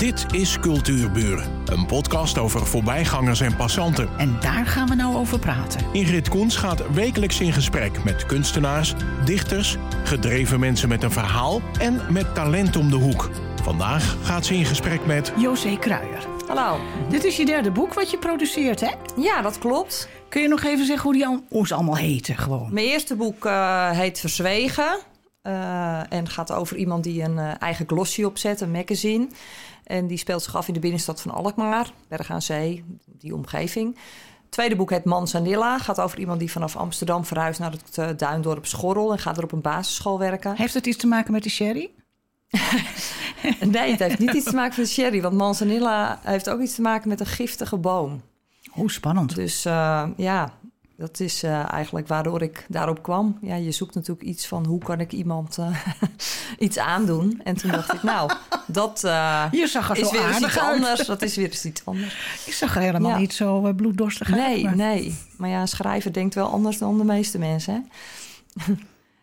Dit is Cultuurburen, een podcast over voorbijgangers en passanten. En daar gaan we nou over praten. Ingrid Koens gaat wekelijks in gesprek met kunstenaars, dichters, gedreven mensen met een verhaal en met talent om de hoek. Vandaag gaat ze in gesprek met José Kruijer. Hallo. Dit is je derde boek wat je produceert, hè? Ja, dat klopt. Kun je nog even zeggen hoe, die al, hoe ze allemaal heten gewoon? Mijn eerste boek uh, heet Verzwegen. Uh, en gaat over iemand die een uh, eigen glossy opzet, een magazine. En die speelt zich af in de binnenstad van Alkmaar, Berg aan Zee, die omgeving. Tweede boek heet Manzanilla. Gaat over iemand die vanaf Amsterdam verhuist naar het uh, duindorp Schorrel. En gaat er op een basisschool werken. Heeft het iets te maken met de sherry? nee, het heeft niet iets te maken met de sherry. Want Manzanilla heeft ook iets te maken met een giftige boom. Hoe spannend. Dus ja, dat is uh, eigenlijk waardoor ik daarop kwam. Ja, je zoekt natuurlijk iets van hoe kan ik iemand uh, iets aandoen. En toen dacht ik, nou, dat uh, je zag er is zo weer iets uit. anders. Dat is weer eens iets anders. Ik zag er helemaal Ja. niet zo bloeddorstig uit. Nee, maar- nee. Maar ja, een schrijver denkt wel anders dan de meeste mensen. Hè?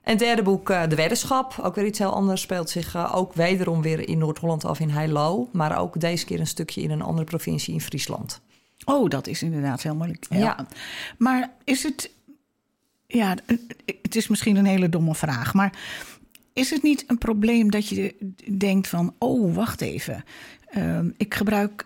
En het derde boek, eh, De Weddenschap, ook weer iets heel anders, speelt zich eh, ook wederom weer in Noord-Holland af in Heilo. Maar ook deze keer een stukje in een andere provincie in Friesland. Oh, dat is inderdaad heel moeilijk. Ja. Ja. Maar is het... Ja, het is misschien een hele domme vraag, maar... Is het niet een probleem dat je denkt van... oh, wacht even, ehm, ik gebruik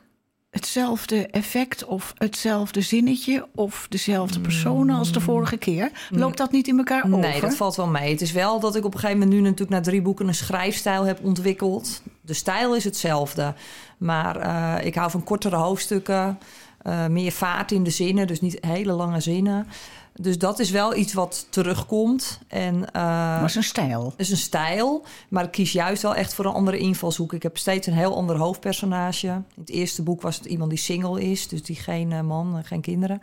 hetzelfde effect... of hetzelfde zinnetje of dezelfde personen als de vorige keer? Loopt dat niet in elkaar over? Nee, dat valt wel mee. Het is wel dat ik op een gegeven moment nu natuurlijk na drie boeken een schrijfstijl heb ontwikkeld. De stijl is hetzelfde, maar eh, ik hou van kortere hoofdstukken, eh, meer vaart in de zinnen, dus niet hele lange zinnen. Dus dat is wel iets wat terugkomt. En, eh, Maar het is een stijl. het is een stijl, maar ik kies juist wel echt voor een andere invalshoek. Ik heb steeds een heel ander hoofdpersonage. In het eerste boek was het iemand die single is, dus die geen eh, man, geen kinderen.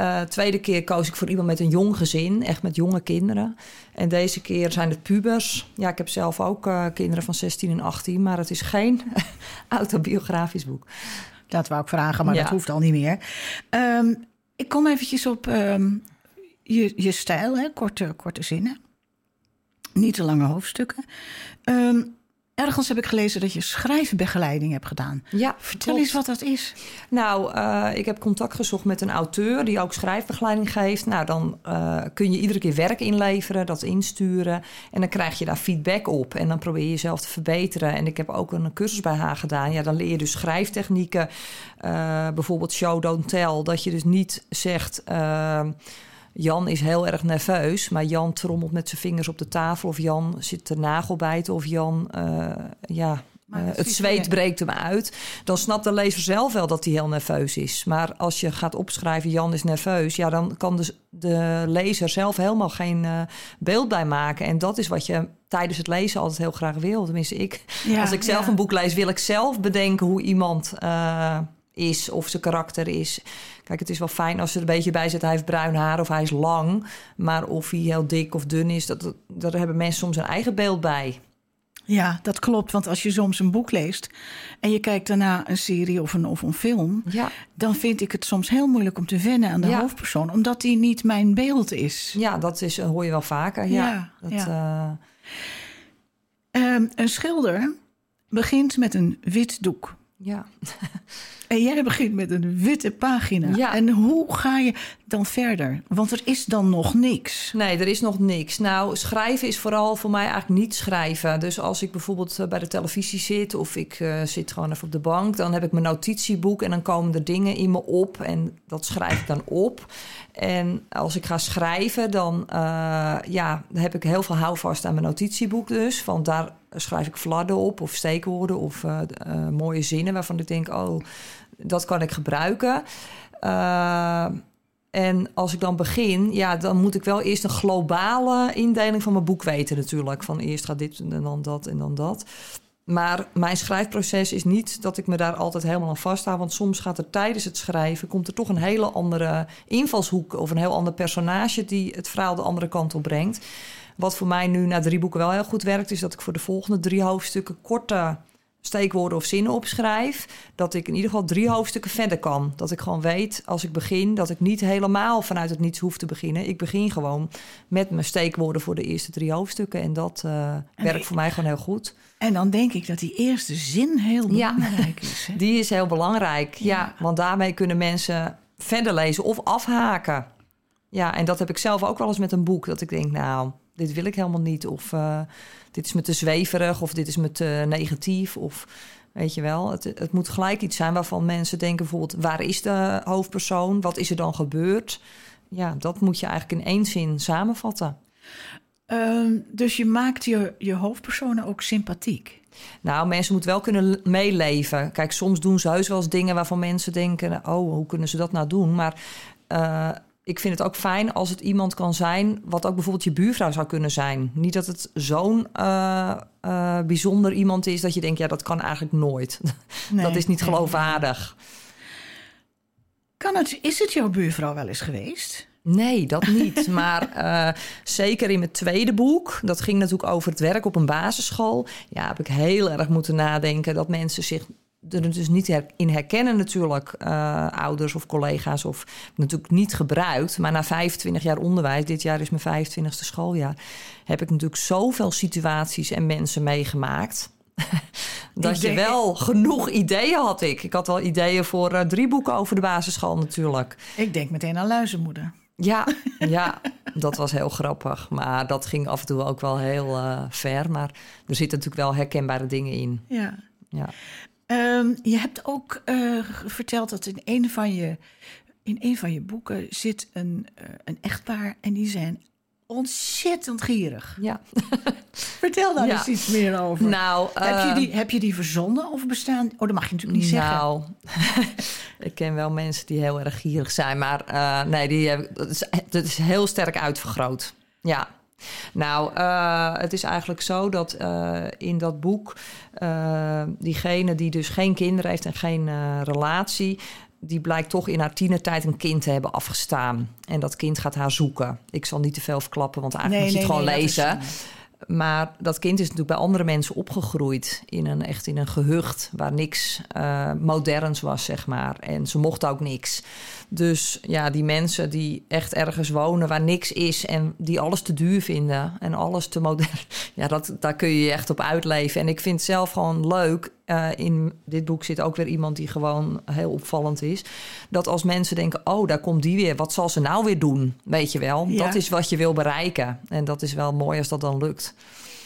Uh, tweede keer koos ik voor iemand met een jong gezin, echt met jonge kinderen. En deze keer zijn het pubers. Ja, ik heb zelf ook uh, kinderen van 16 en 18, maar het is geen autobiografisch boek. Dat wou ik vragen, maar Ja. dat hoeft al niet meer. Ehm, ik kom eventjes op ehm, je, je stijl, hè? Korte, korte zinnen. Niet te lange hoofdstukken. Ehm, ergens heb ik gelezen dat je schrijfbegeleiding hebt gedaan. Ja, Vertel klopt. eens wat dat is. Nou, uh, ik heb contact gezocht met een auteur die ook schrijfbegeleiding geeft. Nou, dan uh, kun je iedere keer werk inleveren, dat insturen. En dan krijg je daar feedback op. En dan probeer je jezelf te verbeteren. En ik heb ook een cursus bij haar gedaan. Ja, dan leer je dus schrijftechnieken. Uh, bijvoorbeeld show, don't tell. Dat je dus niet zegt... Jan is heel erg nerveus, maar Jan trommelt met zijn vingers op de tafel. Of Jan zit te nagelbijten. Of Jan, uh, ja, uh, het zweet breekt hem uit. Dan snapt de lezer zelf wel dat hij heel nerveus is. Maar als je gaat opschrijven, Jan is nerveus... ja, dan kan de, de lezer zelf helemaal geen uh, beeld bij maken. En dat is wat je tijdens het lezen altijd heel graag wil. Tenminste, ik. Ja, als ik zelf ja. een boek lees, wil ik zelf bedenken hoe iemand uh, is of zijn karakter is. Kijk, het is wel fijn als er een beetje bij zit... hij heeft bruin haar of hij is lang. Maar of hij heel dik of dun is... Dat, daar hebben mensen soms een eigen beeld bij. Ja, dat klopt. Want als je soms een boek leest... en je kijkt daarna een serie of een, of een film... Ja. dan vind ik het soms heel moeilijk om te wennen aan de Ja. hoofdpersoon... omdat die niet mijn beeld is. Ja, dat is, hoor je wel vaker. Ja, Ja, dat. Uh, Um, een schilder begint met een wit doek. ja. En jij begint met een witte pagina. Ja. En hoe ga je dan verder? Want er is dan nog niks. Nee, er is nog niks. Nou, schrijven is vooral voor mij eigenlijk niet schrijven. Dus als ik bijvoorbeeld eh, bij de televisie zit of ik uh, zit gewoon even op de bank, dan heb ik mijn notitieboek en dan komen er dingen in me op en dat schrijf ik dan op. En als ik ga schrijven, dan uh, ja, heb ik heel veel houvast aan mijn notitieboek dus. Want daar schrijf ik fladden op of steekwoorden of uh, mooie zinnen waarvan ik denk, oh, dat kan ik gebruiken. Uh, en als ik dan begin, ja, dan moet ik wel eerst een globale indeling van mijn boek weten natuurlijk. Van eerst gaat dit en dan dat en dan dat. Maar mijn schrijfproces is niet dat ik me daar altijd helemaal aan vasthoud. Want soms gaat er tijdens het schrijven... komt er toch een hele andere invalshoek... of een heel ander personage die het verhaal de andere kant op brengt. Wat voor mij nu na drie boeken wel heel goed werkt... is dat ik voor de volgende drie hoofdstukken korte steekwoorden of zinnen opschrijf, dat ik in ieder geval drie hoofdstukken verder kan. Dat ik gewoon weet als ik begin dat ik niet helemaal vanuit het niets hoef te beginnen. Ik begin gewoon met mijn steekwoorden voor de eerste drie hoofdstukken. En dat uh, werkt voor mij gewoon heel goed. En dan denk ik dat die eerste zin heel belangrijk is. Hè? Die is heel belangrijk, ja. ja. Want daarmee kunnen mensen verder lezen of afhaken. Ja, en dat heb ik zelf ook wel eens met een boek. Dat ik denk, nou, dit wil ik helemaal niet. Of uh, dit is me te zweverig. Of dit is me te negatief. Of weet je wel, het, het moet gelijk iets zijn waarvan mensen denken bijvoorbeeld... waar is de hoofdpersoon? Wat is er dan gebeurd? Ja, dat moet je eigenlijk in één zin samenvatten. Uh, dus je maakt je, je hoofdpersonen ook sympathiek? Nou, mensen moeten wel kunnen meeleven. Kijk, soms doen ze heus wel eens dingen waarvan mensen denken... oh, hoe kunnen ze dat nou doen? Maar uh, ik vind het ook fijn als het iemand kan zijn... wat ook bijvoorbeeld je buurvrouw zou kunnen zijn. Niet dat het zo'n uh, uh, bijzonder iemand is... dat je denkt, ja, dat kan eigenlijk nooit. Nee, dat is niet geloofwaardig. Kan het, is het jouw buurvrouw wel eens geweest? Nee, dat niet. maar uh, zeker in mijn tweede boek, dat ging natuurlijk over het werk op een basisschool. Ja, heb ik heel erg moeten nadenken dat mensen zich er dus niet in herkennen natuurlijk uh, ouders of collega's of natuurlijk niet gebruikt. Maar na 25 jaar onderwijs, dit jaar is mijn 25e schooljaar, heb ik natuurlijk zoveel situaties en mensen meegemaakt. dat je wel genoeg ideeën had ik. Ik had wel ideeën voor uh, drie boeken over de basisschool natuurlijk. Ik denk meteen aan luizenmoeder. Ja, ja, dat was heel grappig. Maar dat ging af en toe ook wel heel uh, ver. Maar er zitten natuurlijk wel herkenbare dingen in. Ja. ja. Um, je hebt ook uh, verteld dat in een van je, in een van je boeken zit een, uh, een echtpaar en die zijn ontzettend gierig. Ja. Vertel daar ja. eens iets meer over. Nou, uh, heb, je die, heb je die verzonnen of bestaan? Oh, dat mag je natuurlijk niet nou, zeggen. ik ken wel mensen die heel erg gierig zijn, maar nee, die, dat, is, dat is heel sterk uitvergroot. Ja. Nou, uh, het is eigenlijk zo dat uh, in dat boek uh, diegene die dus geen kinderen heeft en geen relatie, die blijkt toch in haar tienertijd een kind te hebben afgestaan. En dat kind gaat haar zoeken. Ik zal niet te veel verklappen, want eigenlijk nee, moet je het gewoon nee, lezen. Maar dat kind is natuurlijk bij andere mensen opgegroeid. In een, echt in een gehucht waar niks uh, moderns was, zeg maar. En ze mocht ook niks. Dus ja, die mensen die echt ergens wonen waar niks is... en die alles te duur vinden en alles te modern... ja, dat, daar kun je je echt op uitleven. En ik vind het zelf gewoon leuk... Uh, in dit boek zit ook weer iemand die gewoon heel opvallend is. Dat als mensen denken, oh, daar komt die weer. Wat zal ze nou weer doen? Weet je wel, ja. dat is wat je wil bereiken. En dat is wel mooi als dat dan lukt.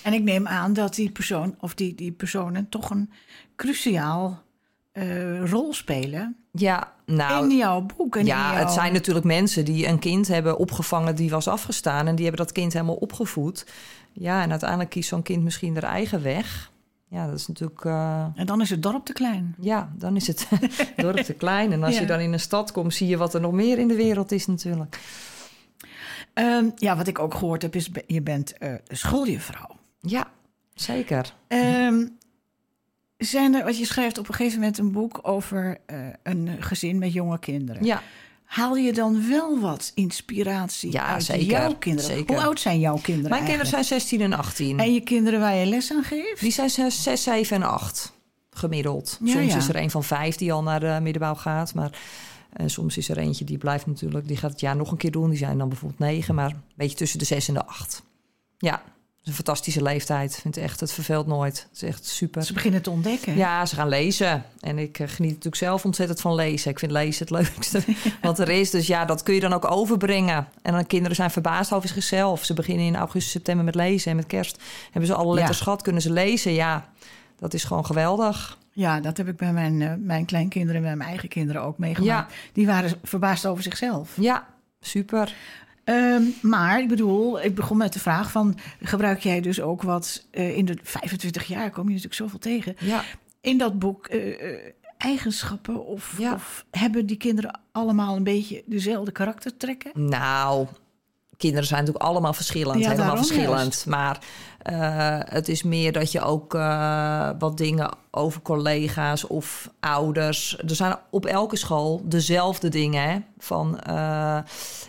En ik neem aan dat die persoon of die, die personen toch een cruciaal uh, rol spelen. Ja, nou, in jouw boek. En ja, jouw... het zijn natuurlijk mensen die een kind hebben opgevangen die was afgestaan. En die hebben dat kind helemaal opgevoed. Ja, en uiteindelijk kiest zo'n kind misschien haar eigen weg. Ja, dat is natuurlijk. Uh... En dan is het dorp te klein. Ja, dan is het dorp te klein. En als ja. je dan in een stad komt, zie je wat er nog meer in de wereld is, natuurlijk. Um, ja, wat ik ook gehoord heb, is je bent uh, schooljuffrouw. Ja, zeker. Um, zijn er, wat je schrijft op een gegeven moment een boek over uh, een gezin met jonge kinderen. Ja. Haal je dan wel wat inspiratie ja, uit zeker, jouw kinderen? Zeker. Hoe oud zijn jouw kinderen? Mijn eigenlijk? kinderen zijn 16 en 18. En je kinderen waar je les aan geeft? Die zijn 6, 7 en 8 gemiddeld. Ja, soms ja. is er een van vijf die al naar de middenbouw gaat. Maar uh, soms is er eentje die blijft natuurlijk. Die gaat het jaar nog een keer doen. Die zijn dan bijvoorbeeld 9, maar een beetje tussen de 6 en de 8. Ja, is een fantastische leeftijd. Ik vind het echt, het verveelt nooit. Het is echt super. Ze beginnen te ontdekken. Ja, ze gaan lezen. En ik uh, geniet natuurlijk zelf ontzettend van lezen. Ik vind lezen het leukste wat er is. Dus ja, dat kun je dan ook overbrengen. En dan kinderen zijn verbaasd over zichzelf. Ze beginnen in augustus, september met lezen. En met kerst hebben ze alle letters Ja. gehad, kunnen ze lezen. Ja, dat is gewoon geweldig. Ja, dat heb ik bij mijn, uh, mijn kleinkinderen en bij mijn eigen kinderen ook meegemaakt. Die waren verbaasd over zichzelf. Ja, super. Um, maar ik bedoel, ik begon met de vraag van... gebruik jij dus ook wat... Uh, in de 25 jaar kom je natuurlijk zoveel tegen... Ja. in dat boek uh, eigenschappen... Of, Ja. of hebben die kinderen allemaal een beetje dezelfde karaktertrekken? Nou, kinderen zijn natuurlijk allemaal verschillend. Ja, helemaal daarom verschillend. Maar eh, het is meer dat je ook eh, wat dingen over collega's of ouders. Er zijn op elke school dezelfde dingen. Hè? Van, eh,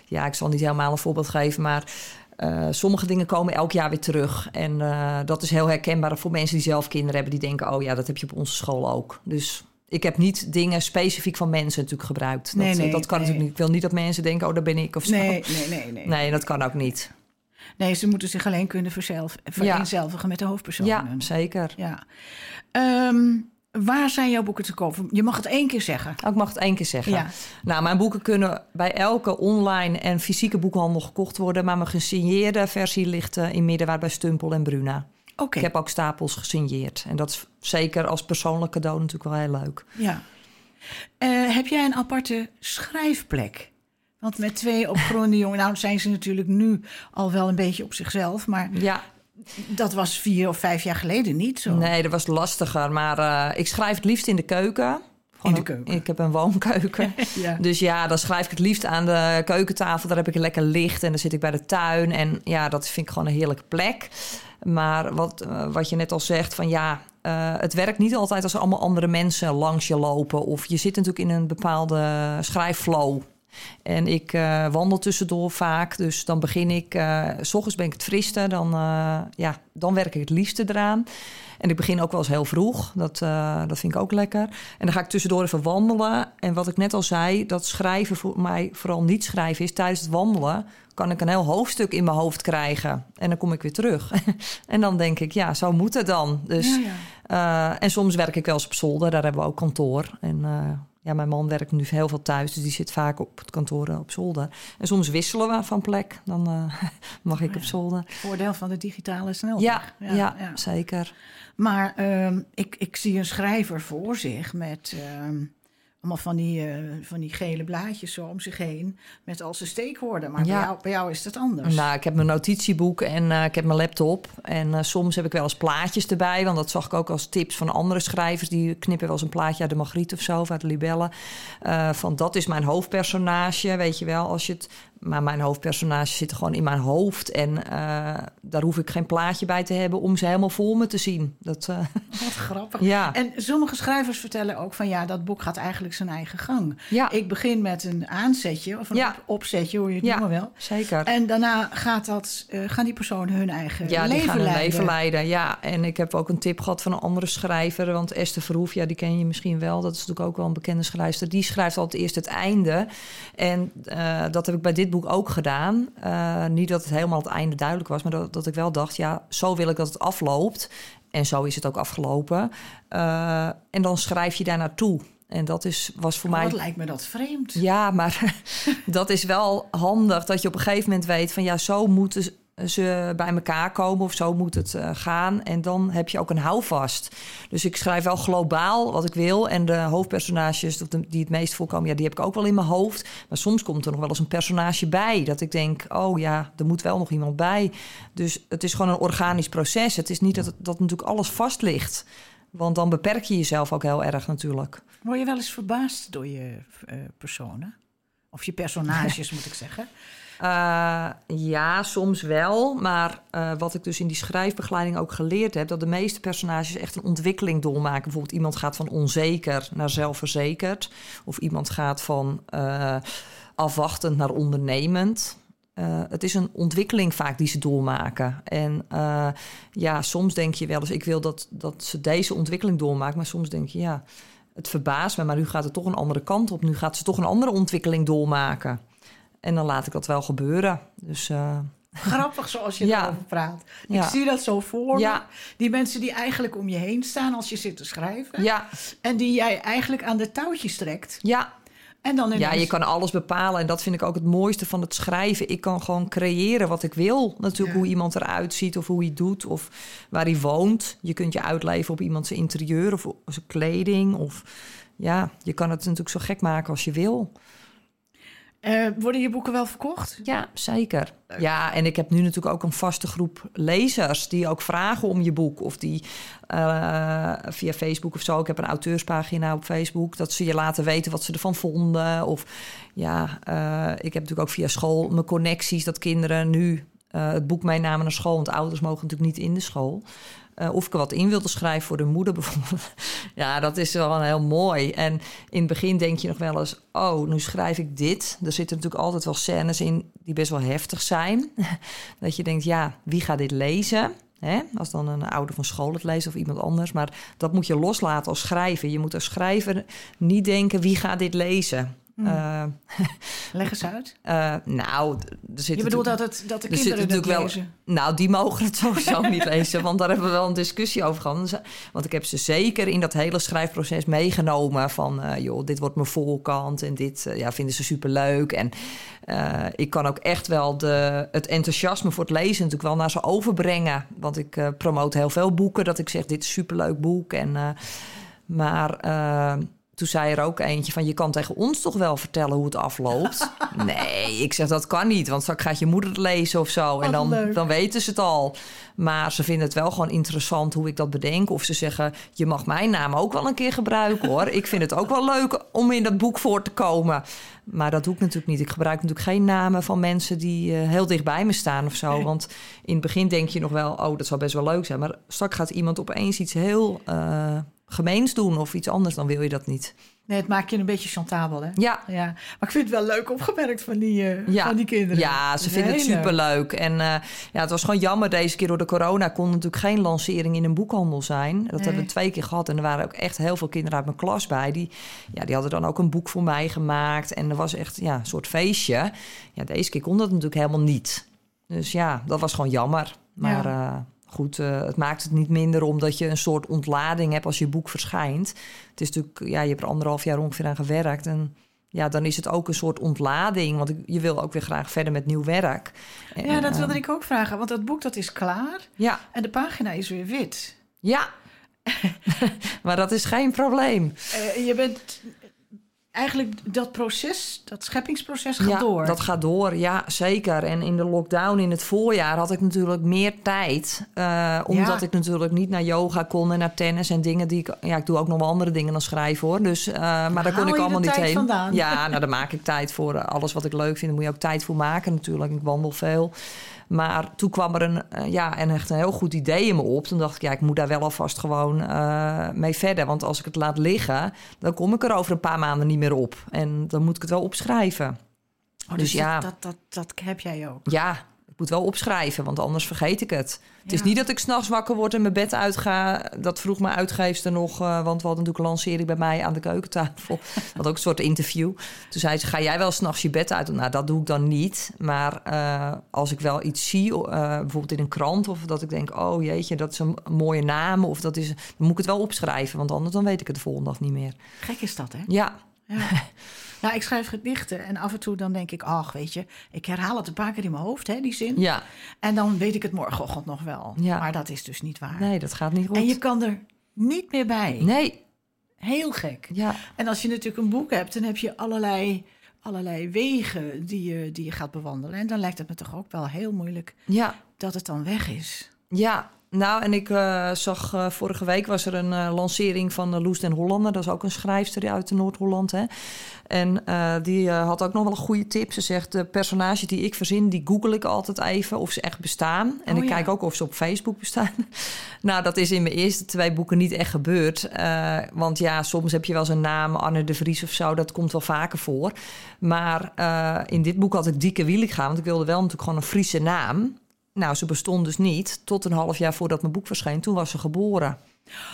ja, ik zal niet helemaal een voorbeeld geven, maar. sommige dingen komen elk jaar weer terug. En dat is heel herkenbaar voor mensen die zelf kinderen hebben. Die denken, oh ja, dat heb je op onze school ook. Dus ik heb niet dingen specifiek van mensen natuurlijk gebruikt. Dat, Nee, nee, dat kan nee. natuurlijk niet. Ik wil niet dat mensen denken, oh, daar ben ik of zo. Nee, nee, nee, nee. Nee, dat kan ook niet. Nee, ze moeten zich alleen kunnen verzelf, vereenzelvigen met de hoofdpersonen. Ja, zeker. Ja. Ehm, waar zijn jouw boeken te kopen? Je mag het één keer zeggen. Oh, ik mag het één keer zeggen. Ja. Nou, mijn boeken kunnen bij elke online en fysieke boekhandel gekocht worden. Maar mijn gesigneerde versie ligt eh, in Middenwaard bij Stumpel en Bruna. Ik heb ook stapels gesigneerd. En dat is zeker als persoonlijk cadeau natuurlijk wel heel leuk. Ja. Eh, heb jij een aparte schrijfplek? Want met twee opgroeiende jongen, nou zijn ze natuurlijk nu al wel een beetje op zichzelf, maar Ja, dat was vier of vijf jaar geleden niet zo. nee, dat was lastiger. Maar eh, ik schrijf het liefst in de keuken. Gewoon In de keuken. Ik heb een woonkeuken. Ja. Dus ja, dan schrijf ik het liefst aan de keukentafel. Daar heb ik lekker licht en dan zit ik bij de tuin. En ja, dat vind ik gewoon een heerlijke plek. Maar wat, eh, wat je net al zegt, van ja, eh, het werkt niet altijd als er allemaal andere mensen langs je lopen. Of je zit natuurlijk in een bepaalde schrijfflow. En ik eh, wandel tussendoor vaak. Dus dan begin ik, eh, s ochtends ben ik het friste. Dan, eh, ja, dan werk ik het liefste eraan. En ik begin ook wel eens heel vroeg. Dat, dat vind ik ook lekker. En dan ga ik tussendoor even wandelen. En wat ik net al zei, dat schrijven voor mij vooral niet schrijven is. Tijdens het wandelen kan ik een heel hoofdstuk in mijn hoofd krijgen. En dan kom ik weer terug. en dan denk ik, ja, zo moet het dan. Dus, Ja, ja. en soms werk ik wel eens op zolder. Daar hebben we ook kantoor. En ja, mijn man werkt nu heel veel thuis. Dus die zit vaak op het kantoor eh, op zolder. En soms wisselen we van plek. Dan eh, mag ik op zolder. Voordeel van de digitale snelweg. Ja, ja, zeker. Maar ehm, ik, ik zie een schrijver voor zich met ehm, allemaal van die, eh, van die gele blaadjes zo om zich heen. Met al zijn steekwoorden. Maar Ja. bij, jou, bij jou is dat anders. Nou, ik heb mijn notitieboek en eh, ik heb mijn laptop. En eh, soms heb ik wel eens plaatjes erbij. Want dat zag ik ook als tips van andere schrijvers. Die knippen wel eens een plaatje uit de Margriet of zo, of uit de Libelle. Eh, van dat is mijn hoofdpersonage, weet je wel. Als je het, maar mijn hoofdpersonage zit gewoon in mijn hoofd. En eh, daar hoef ik geen plaatje bij te hebben om ze helemaal voor me te zien. Dat, eh, Wat grappig. ja. En sommige schrijvers vertellen ook van ja, dat boek gaat eigenlijk zijn eigen gang. Ja. Ik begin met een aanzetje of een Ja. op- opzetje, hoe je het Ja. noemen wel. zeker. En daarna gaat dat, eh, gaan die personen hun eigen Ja, leven die gaan hun leiden. leven leiden. Ja, en ik heb ook een tip gehad van een andere schrijver. Want Esther Verhoef, ja, die ken je misschien wel. Dat is natuurlijk ook wel een bekende schrijfster. Die schrijft altijd eerst het einde. En dat heb ik bij dit boek ook gedaan. Eh, niet dat het helemaal het einde duidelijk was, maar dat, dat ik wel dacht... ja, zo wil ik dat het afloopt. En zo is het ook afgelopen. Eh, en dan schrijf je daar naartoe. En dat is, was voor mij... Wat lijkt me dat vreemd. Ja, maar dat is wel handig dat je op een gegeven moment weet van ja, zo moeten ze- bij elkaar komen of zo moet het eh, gaan. En dan heb je ook een houvast. Dus ik schrijf wel globaal wat ik wil. En de hoofdpersonages die het meest voorkomen, ja, die heb ik ook wel in mijn hoofd. Maar soms komt er nog wel eens een personage bij. Dat ik denk, oh ja, er moet wel nog iemand bij. Dus het is gewoon een organisch proces. Het is niet dat, dat natuurlijk alles vast ligt. Want dan beperk je jezelf ook heel erg natuurlijk. Word je wel eens verbaasd door je eh, personen? Of je personages, moet ik zeggen. Eh, ja, soms wel. Maar eh, wat ik dus in die schrijfbegeleiding ook geleerd heb... dat de meeste personages echt een ontwikkeling doormaken. Bijvoorbeeld iemand gaat van onzeker naar zelfverzekerd. Of iemand gaat van eh, afwachtend naar ondernemend. Het is een ontwikkeling vaak die ze doormaken. En ja, soms denk je wel eens... ik wil dat, dat ze deze ontwikkeling doormaken. Maar soms denk je, ja, het verbaast me... maar nu gaat het toch een andere kant op. Nu gaat ze toch een andere ontwikkeling doormaken. En dan laat ik dat wel gebeuren. Dus eh, Grappig zoals je Ja. erover praat. Ik Ja. zie dat zo voor me. Ja. Die mensen die eigenlijk om je heen staan als je zit te schrijven. ja, En die jij eigenlijk aan de touwtjes trekt. ja, En dan ja, je kan alles bepalen. En dat vind ik ook het mooiste van het schrijven. Ik kan gewoon creëren wat ik wil. Natuurlijk Ja. hoe iemand eruit ziet of hoe hij doet of waar hij woont. Je kunt je uitleven op iemand zijn interieur of zijn kleding. Of ja, je kan het natuurlijk zo gek maken als je wil. Eh, worden je boeken wel verkocht? Ja, zeker. Ja, en ik heb nu natuurlijk ook een vaste groep lezers die ook vragen om je boek. Of die eh, via Facebook of zo. Ik heb een auteurspagina op Facebook. Dat ze je laten weten wat ze ervan vonden. Of ja, eh, ik heb natuurlijk ook via school mijn connecties. Dat kinderen nu het boek meenamen naar school. Want ouders mogen natuurlijk niet in de school. Eh, of ik wat in wilde schrijven voor de moeder bijvoorbeeld. ja, dat is wel heel mooi. En in het begin denk je nog wel eens... oh, nu schrijf ik dit. Er zitten natuurlijk altijd wel scènes in die best wel heftig zijn. dat je denkt, ja, wie gaat dit lezen? Als dan een ouder van school het leest of iemand anders. Maar dat moet je loslaten als schrijver. Je moet als schrijver niet denken, wie gaat dit lezen? Uh, Leg eens uit. Uh, nou, er zit Je bedoelt dat, het, dat de kinderen het natuurlijk wel, lezen? Nou, die mogen het sowieso niet lezen. Want daar hebben we wel een discussie over gehad. Want ik heb ze zeker in dat hele schrijfproces meegenomen. Van, uh, joh, dit wordt mijn volkant. En dit ja, vinden ze superleuk. En ik kan ook echt wel de, het enthousiasme voor het lezen natuurlijk wel naar ze overbrengen. Want ik promoot heel veel boeken. Dat ik zeg, dit is superleuk boek. En, maar toen zei er ook eentje van... je kan tegen ons toch wel vertellen hoe het afloopt? nee, ik zeg dat kan niet. Want straks gaat je moeder het lezen of zo. En dan, dan weten ze het al. Maar ze vinden het wel gewoon interessant hoe ik dat bedenk. Of ze zeggen, je mag mijn naam ook wel een keer gebruiken hoor. ik vind het ook wel leuk om in dat boek voor te komen. Maar dat doe ik natuurlijk niet. Ik gebruik natuurlijk geen namen van mensen die uh, heel dicht bij me staan of zo. Want in het begin denk je nog wel, oh, dat zou best wel leuk zijn. Maar straks gaat iemand opeens iets heel... Uh, gemeens doen of iets anders, dan wil je dat niet. Nee, het maakt je een beetje chantabel, hè? Ja. ja. Maar ik vind het wel leuk opgemerkt van die, uh, ja. van die kinderen. Ja, ze vinden het superleuk. En uh, ja, het was gewoon jammer deze keer door de corona... kon natuurlijk geen lancering in een boekhandel zijn. Dat hebben we twee keer gehad. En er waren ook echt heel veel kinderen uit mijn klas bij. Die, ja, die hadden dan ook een boek voor mij gemaakt. En er was echt ja, een soort feestje. Ja, deze keer kon dat natuurlijk helemaal niet. Dus ja, dat was gewoon jammer. Maar... Ja. Goed, uh, het maakt het niet minder omdat je een soort ontlading hebt als je boek verschijnt. Het is natuurlijk, ja, je hebt er anderhalf jaar ongeveer aan gewerkt. En ja, dan is het ook een soort ontlading. Want je wil ook weer graag verder met nieuw werk. En, ja, dat wilde uh, ik ook vragen. Want dat boek dat is klaar. Ja. En de pagina is weer wit. Ja. maar dat is geen probleem. Uh, je bent eigenlijk dat proces, dat scheppingsproces gaat ja, door. dat gaat door, ja, zeker. En in de lockdown in het voorjaar had ik natuurlijk meer tijd. Uh, omdat ja. ik natuurlijk niet naar yoga kon en naar tennis en dingen die ik... Ja, ik doe ook nog wel andere dingen dan schrijven, hoor. Dus, uh, maar daar kon ik allemaal niet heen. Vandaan? Ja, nou, daar maak ik tijd voor. Uh, alles wat ik leuk vind, daar moet je ook tijd voor maken natuurlijk. Ik wandel veel. Maar toen kwam er een, ja, en echt een heel goed idee in me op. Toen dacht ik, ja, ik moet daar wel alvast gewoon mee verder. Want als ik het laat liggen, dan kom ik er over een paar maanden niet meer op. En dan moet ik het wel opschrijven. Oh, dus, dus ja, dat, dat, dat, heb jij ook. Ja, ik moet wel opschrijven, want anders vergeet ik het. Het is niet dat ik s'nachts wakker word en mijn bed uitga. Dat vroeg mijn uitgeefster nog, uh, want we hadden natuurlijk een lancering bij mij aan de keukentafel. Dat ook een soort interview. Toen zei ze, ga jij wel s'nachts je bed uit? Nou, dat doe ik dan niet. Maar uh, als ik wel iets zie, uh, bijvoorbeeld in een krant... of dat ik denk, oh jeetje, dat is een mooie naam... of dat is, dan moet ik het wel opschrijven, want anders dan weet ik het de volgende dag niet meer. Gek is dat, hè? Ja. Ja. Nou, ik schrijf gedichten en af en toe dan denk ik, ach, weet je, ik herhaal het een paar keer in mijn hoofd, hè, die zin. Ja. En dan weet ik het morgenochtend nog wel. Ja. Maar dat is dus niet waar. Nee, dat gaat niet goed. En je kan er niet meer bij. Nee. Heel gek. Ja. En als je natuurlijk een boek hebt, dan heb je allerlei, allerlei wegen die je, die je gaat bewandelen. En dan lijkt het me toch ook wel heel moeilijk ja. dat het dan weg is. Ja, nou, en ik uh, zag uh, vorige week was er een uh, lancering van Loes den Hollander. Dat is ook een schrijfster uit Noord-Holland. Hè? En die had ook nog wel een goede tip. Ze zegt, de personages die ik verzin, die google ik altijd even of ze echt bestaan. En Oh, ik ja. kijk ook of ze op Facebook bestaan. nou, dat is in mijn eerste twee boeken niet echt gebeurd. want ja, soms heb je wel eens een naam, Anne de Vries of zo. Dat komt wel vaker voor. Maar in dit boek had ik Dieke Wieliga. Want ik wilde wel natuurlijk gewoon een Friese naam. Nou, ze bestond dus niet tot een half jaar voordat mijn boek verscheen. Toen was ze geboren.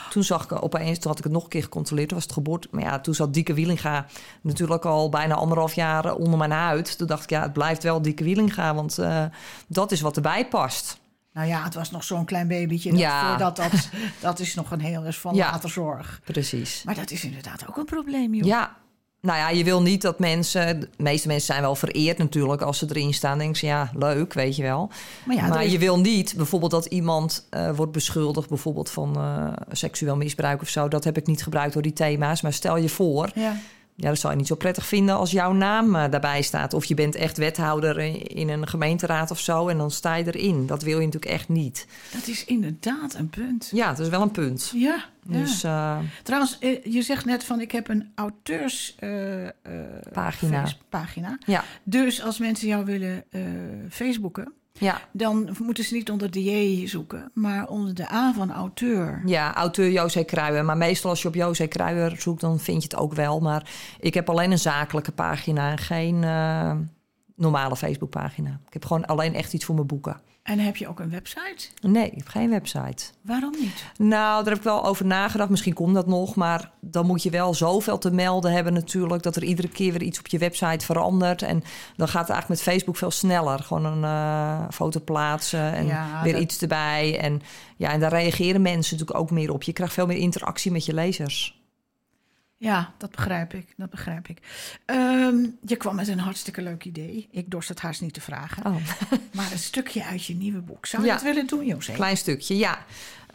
Toen zag ik opeens, toen had ik het nog een keer gecontroleerd, toen was het geboorte. Maar ja, toen zat Dieke Wielinga natuurlijk al bijna anderhalf jaar onder mijn huid. Toen dacht ik, ja, het blijft wel Dieke Wielinga, want uh, dat is wat erbij past. Nou ja, het was nog zo'n klein babytje. Dat Ja. Voordat dat, dat is nog een heel is van Ja. later zorg. Precies. Maar dat is inderdaad ook een probleem, joh. Ja. Nou ja, je wil niet dat mensen... De meeste mensen zijn wel vereerd natuurlijk als ze erin staan. denken ze, ja, leuk, weet je wel. Maar ja, maar is- je wil niet bijvoorbeeld dat iemand eh, wordt beschuldigd... bijvoorbeeld van eh, seksueel misbruik of zo. Dat heb ik niet gebruikt door die thema's. Maar stel je voor, Ja. Ja, dat zou je niet zo prettig vinden... als jouw naam daarbij staat. Of je bent echt wethouder in, een gemeenteraad of zo... en dan sta je erin. Dat wil je natuurlijk echt niet. Dat is inderdaad een punt. Ja, dat is wel een punt. Ja, ja. Dus eh, Trouwens, eh, je zegt net van ik heb een auteurs eh, Pagina. ja, Dus als mensen jou willen Facebooken, Ja. dan moeten ze niet onder de J zoeken, maar onder de A van auteur. Ja, auteur José Kruijer. Maar meestal als je op José Kruijer zoekt, dan vind je het ook wel. Maar ik heb alleen een zakelijke pagina en geen uh, normale Facebookpagina. Ik heb gewoon alleen echt iets voor mijn boeken. En heb je ook een website? Nee, ik heb geen website. Waarom niet? Nou, daar heb ik wel over nagedacht. Misschien komt dat nog. Maar dan moet je wel zoveel te melden hebben natuurlijk... dat er iedere keer weer iets op je website verandert. En dan gaat het eigenlijk met Facebook veel sneller. Gewoon een uh, foto plaatsen en ja, weer iets erbij. En, ja, en daar reageren mensen natuurlijk ook meer op. Je krijgt veel meer interactie met je lezers. Ja, dat begrijp ik. Dat begrijp ik. Um, je kwam met een hartstikke leuk idee. Ik dorst het haast niet te vragen. Oh. maar een stukje uit je nieuwe boek. Zou je ja. het willen doen, José? Klein stukje, ja.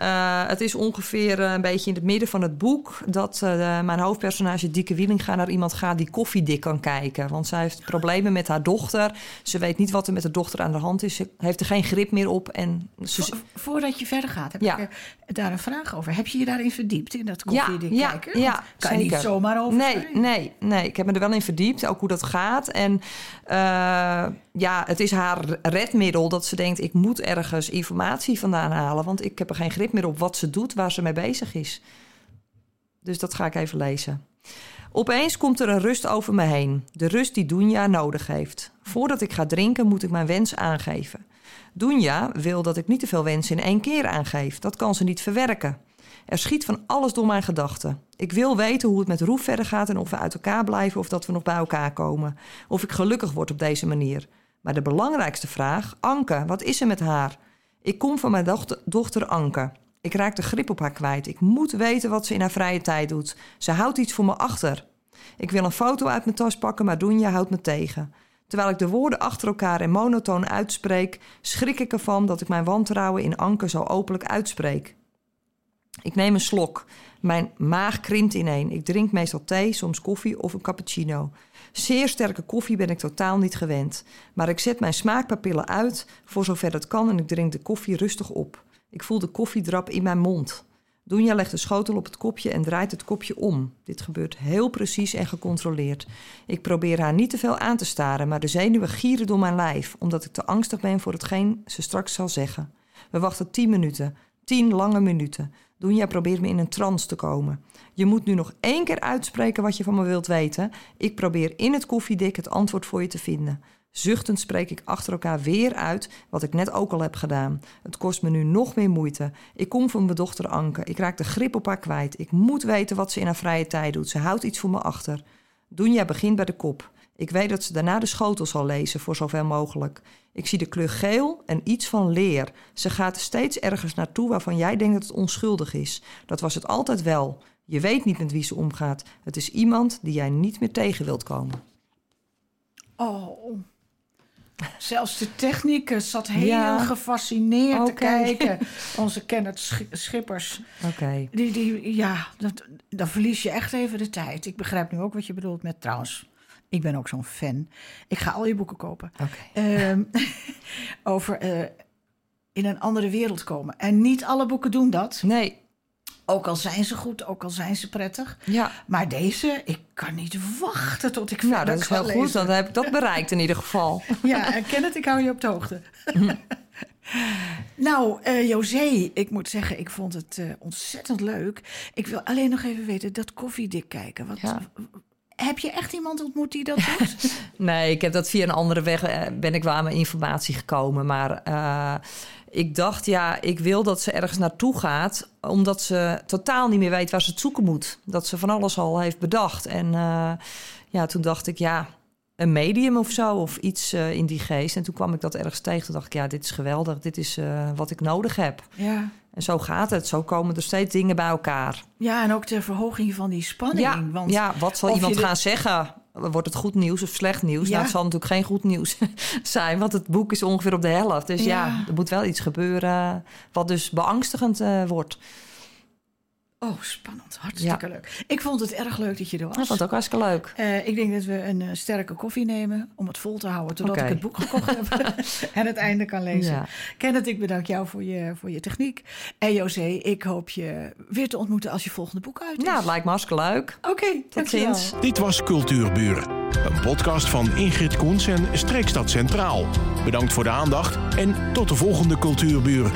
Uh, het is ongeveer uh, een beetje in het midden van het boek dat uh, mijn hoofdpersonage Dieke Wielinga naar iemand gaat die koffiedik kan kijken. Want zij heeft problemen met haar dochter. Ze weet niet wat er met de dochter aan de hand is. Ze heeft er geen grip meer op. En ze... Vo voordat je verder gaat, heb ja. ik daar een vraag over. Heb je je daarin verdiept in dat koffiedik ja, kijken? Ja, kan zeker. je niet zomaar over Nee, nee, nee. Ik heb me er wel in verdiept, ook hoe dat gaat. En ja, het is haar redmiddel dat ze denkt: ik moet ergens informatie vandaan halen, want ik heb er geen grip meer op wat ze doet, waar ze mee bezig is. Dus dat ga ik even lezen. Opeens komt er een rust over me heen. De rust die Dunja nodig heeft. Voordat ik ga drinken, moet ik mijn wens aangeven. Dunja wil dat ik niet te veel wensen in één keer aangeef. Dat kan ze niet verwerken. Er schiet van alles door mijn gedachten. Ik wil weten hoe het met Roef verder gaat en of we uit elkaar blijven of dat we nog bij elkaar komen. Of ik gelukkig word op deze manier. Maar de belangrijkste vraag: Anke, wat is er met haar? Ik kom van mijn dochter, dochter Anke. Ik raak de grip op haar kwijt. Ik moet weten wat ze in haar vrije tijd doet. Ze houdt iets voor me achter. Ik wil een foto uit mijn tas pakken, maar Doenja houdt me tegen. Terwijl ik de woorden achter elkaar en monotoon uitspreek, schrik ik ervan dat ik mijn wantrouwen in Anke zo openlijk uitspreek. Ik neem een slok. Mijn maag krimpt ineen. Ik drink meestal thee, soms koffie of een cappuccino. Zeer sterke koffie ben ik totaal niet gewend. Maar ik zet mijn smaakpapillen uit voor zover dat kan en ik drink de koffie rustig op. Ik voel de koffiedrap in mijn mond. Doenja legt de schotel op het kopje en draait het kopje om. Dit gebeurt heel precies en gecontroleerd. Ik probeer haar niet te veel aan te staren, maar de zenuwen gieren door mijn lijf, omdat ik te angstig ben voor hetgeen ze straks zal zeggen. We wachten tien minuten, tien lange minuten. Doenja probeert me in een trance te komen. Je moet nu nog één keer uitspreken wat je van me wilt weten. Ik probeer in het koffiedik het antwoord voor je te vinden. Zuchtend spreek ik achter elkaar weer uit wat ik net ook al heb gedaan. Het kost me nu nog meer moeite. Ik kom van mijn dochter Anke. Ik raak de grip op haar kwijt. Ik moet weten wat ze in haar vrije tijd doet. Ze houdt iets voor me achter. Doenja begint bij de kop. Ik weet dat ze daarna de schotel zal lezen, voor zover mogelijk. Ik zie de kleur geel en iets van leer. Ze gaat steeds ergens naartoe waarvan jij denkt dat het onschuldig is. Dat was het altijd wel. Je weet niet met wie ze omgaat. Het is iemand die jij niet meer tegen wilt komen. Oh. Zelfs de techniek zat heel Ja. gefascineerd te kijken. Onze Kenneth Sch- Schippers. Oké. Die, die, ja, dat, dan verlies je echt even de tijd. Ik begrijp nu ook wat je bedoelt met trouwens. Ik ben ook zo'n fan. Ik ga al je boeken kopen. Ehm, over eh, in een andere wereld komen. En niet alle boeken doen dat. Nee. Ook al zijn ze goed, ook al zijn ze prettig. Ja. Maar deze, ik kan niet wachten tot ik Nou, dat is heel goed. Dan heb ik dat bereikt in ieder geval. Ja, en Kenneth, ik hou je op de hoogte. nou, eh José, ik moet zeggen, ik vond het eh, ontzettend leuk. Ik wil alleen nog even weten, dat koffiedik kijken. Wat, Ja. Heb je echt iemand ontmoet die dat doet? Nee, ik heb dat via een andere weg eh, ben ik wel aan mijn informatie gekomen. Maar eh, ik dacht, ja, ik wil dat ze ergens naartoe gaat, omdat ze totaal niet meer weet waar ze het zoeken moet. Dat ze van alles al heeft bedacht. En eh, ja, toen dacht ik, ja, een medium of zo, of iets in die geest. En toen kwam ik dat ergens tegen. Toen dacht ik, ja, dit is geweldig. Dit is wat ik nodig heb. ja. En zo gaat het. Zo komen er steeds dingen bij elkaar. ja, en ook ter verhoging van die spanning. Ja, want ja, wat zal iemand de- gaan zeggen? Wordt het goed nieuws of slecht nieuws? Ja. Nou, het zal natuurlijk geen goed nieuws zijn, want het boek is ongeveer op de helft. Dus ja, Ja. er moet wel iets gebeuren wat dus beangstigend eh, wordt. Oh, spannend. Hartstikke leuk. Ik vond het erg leuk dat je er was. Ik vond het ook hartstikke leuk. Eh, ik denk dat we een eh, sterke koffie nemen om het vol te houden totdat ik het boek gekocht heb en het einde kan lezen. Ja. Kenneth, ik bedank jou voor je, voor je techniek. En José, ik hoop je weer te ontmoeten als je volgende boek uit is. Nou, het lijkt me hartstikke leuk. Oké, Tot ziens. Dit was Cultuurburen, een podcast van Ingrid Koens en Streekstad Centraal. Bedankt voor de aandacht en tot de volgende Cultuurburen.